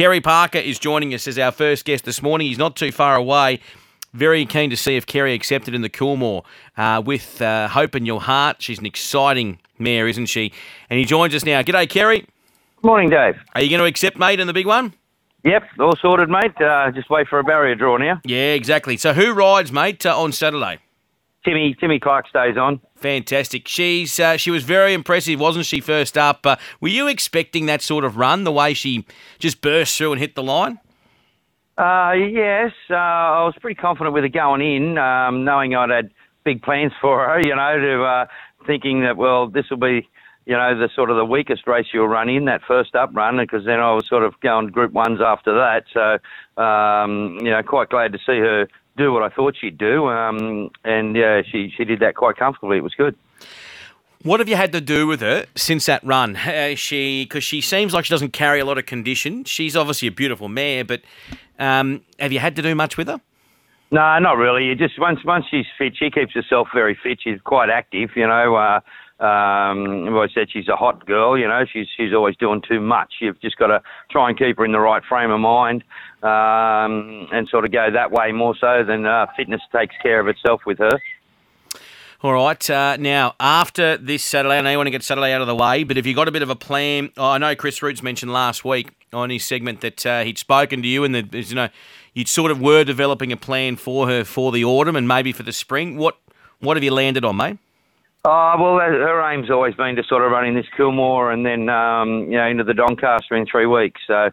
Kerry Parker is joining us as our first guest this morning. He's not too far away. Very keen to see if Kerry accepted in the Coolmore uh, with uh, Hope in Your Heart. She's an exciting mare, isn't she? And he joins us now. G'day, Kerry. Good Morning, Dave. Are you going to accept, mate, in the big one? Yep, all sorted, mate. Uh, just wait for a barrier draw now. Yeah, exactly. So who rides, mate, uh, on Saturday? Timmy Timmy Clark stays on. Fantastic. She's uh, she was very impressive, wasn't she? First up, uh, were you expecting that sort of run, the way she just burst through and hit the line? Uh, yes, uh, I was pretty confident with her going in, um, knowing I'd had big plans for her. You know, to uh, thinking that well, this will be you know the sort of the weakest race you'll run in that first up run, because then I was sort of going Group Ones after that. So um, you know, quite glad to see her do what I thought she'd do. Um, and yeah, she she did that quite comfortably. It was good. What have you had to do with her since that run? Uh, she because she seems like she doesn't carry a lot of condition. She's obviously a beautiful mare, but um, have you had to do much with her? No, not really. You just once once she's fit, she keeps herself very fit. She's quite active, you know. Uh, um, I've said she's a hot girl. You know, she's she's always doing too much. You've just got to try and keep her in the right frame of mind, um, and sort of go that way more so than uh, fitness takes care of itself with her. All right. Uh, now, after this Saturday, I know you want to get Saturday out of the way, but if you got a bit of a plan, oh, I know Chris Roots mentioned last week on his segment that uh, he'd spoken to you and that you know you sort of were developing a plan for her for the autumn and maybe for the spring. What what have you landed on, mate? Oh, well, her aim's always been to sort of run in this Coolmore and then, um, you know, into the Doncaster in three weeks. So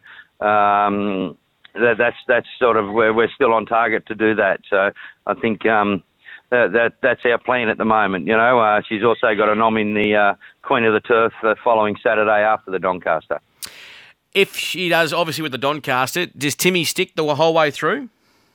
um, that, that's that's sort of where we're still on target to do that. So I think um, that, that that's our plan at the moment. You know, uh, she's also got a nom in the uh, Queen of the Turf the following Saturday after the Doncaster. If she does, obviously with the Doncaster, does Timmy stick the whole way through?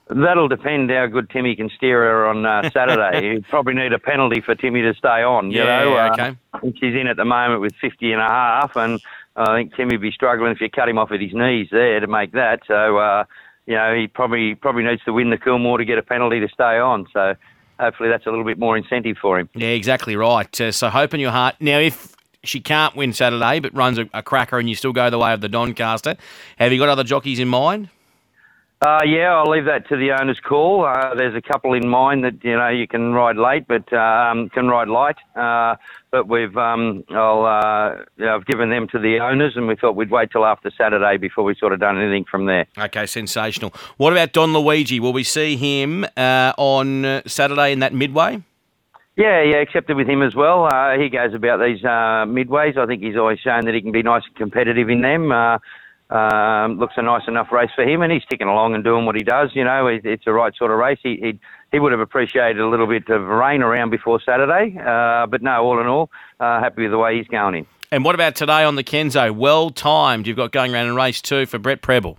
That'll depend how good Timmy can steer her on uh, Saturday. you probably need a penalty for Timmy to stay on. You yeah, know, okay. Uh, she's in at the moment with 50 and a half, and I think Timmy would be struggling if you cut him off at his knees there to make that. So, uh, you know, he probably probably needs to win the Coolmore to get a penalty to stay on. So, hopefully, that's a little bit more incentive for him. Yeah, exactly right. Uh, so, hope in your heart. Now, if she can't win Saturday, but runs a, a cracker, and you still go the way of the Doncaster, have you got other jockeys in mind? Uh, yeah, I'll leave that to the owner's call. Uh, there's a couple in mind that you know you can ride late, but um, can ride light. Uh, but we've um, I'll uh, you know, I've given them to the owners, and we thought we'd wait till after Saturday before we sort of done anything from there. Okay, sensational. What about Don Luigi? Will we see him uh, on Saturday in that midway? Yeah, yeah, accepted with him as well. Uh, he goes about these uh, midways. I think he's always shown that he can be nice and competitive in them. Uh, um, looks a nice enough race for him, and he's ticking along and doing what he does. You know, it, it's the right sort of race. He he he would have appreciated a little bit of rain around before Saturday, uh, but no, all in all, uh, happy with the way he's going in. And what about today on the Kenzo? Well timed. You've got going around in race two for Brett Prebble.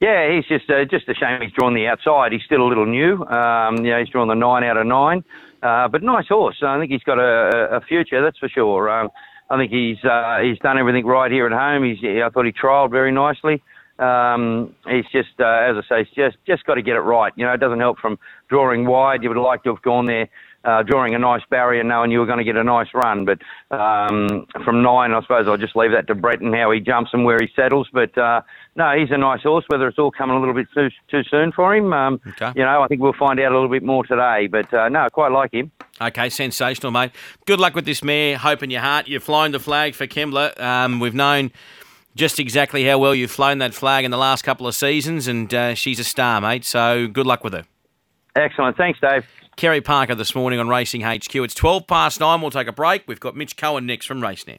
Yeah, he's just uh, just a shame he's drawn the outside. He's still a little new. Um, you know, he's drawn the nine out of nine, uh, but nice horse. I think he's got a, a future, that's for sure. Um, I think he's uh, he's done everything right here at home. He's I thought he trialled very nicely. Um, he's just uh, as I say, he's just just got to get it right. You know, it doesn't help from drawing wide. You would like to have gone there. Uh, drawing a nice barrier, knowing you were going to get a nice run, but um, from nine, I suppose I'll just leave that to Brett and how he jumps and where he settles. But uh, no, he's a nice horse. Whether it's all coming a little bit too too soon for him, um, okay. you know, I think we'll find out a little bit more today. But uh, no, I quite like him. Okay, sensational, mate. Good luck with this mare. Hope in your heart. You've flown the flag for Kembla. Um, we've known just exactly how well you've flown that flag in the last couple of seasons, and uh, she's a star, mate. So good luck with her. Excellent. Thanks, Dave. Kerry Parker this morning on Racing HQ. It's 12 past nine. We'll take a break. We've got Mitch Cohen next from RaceNet.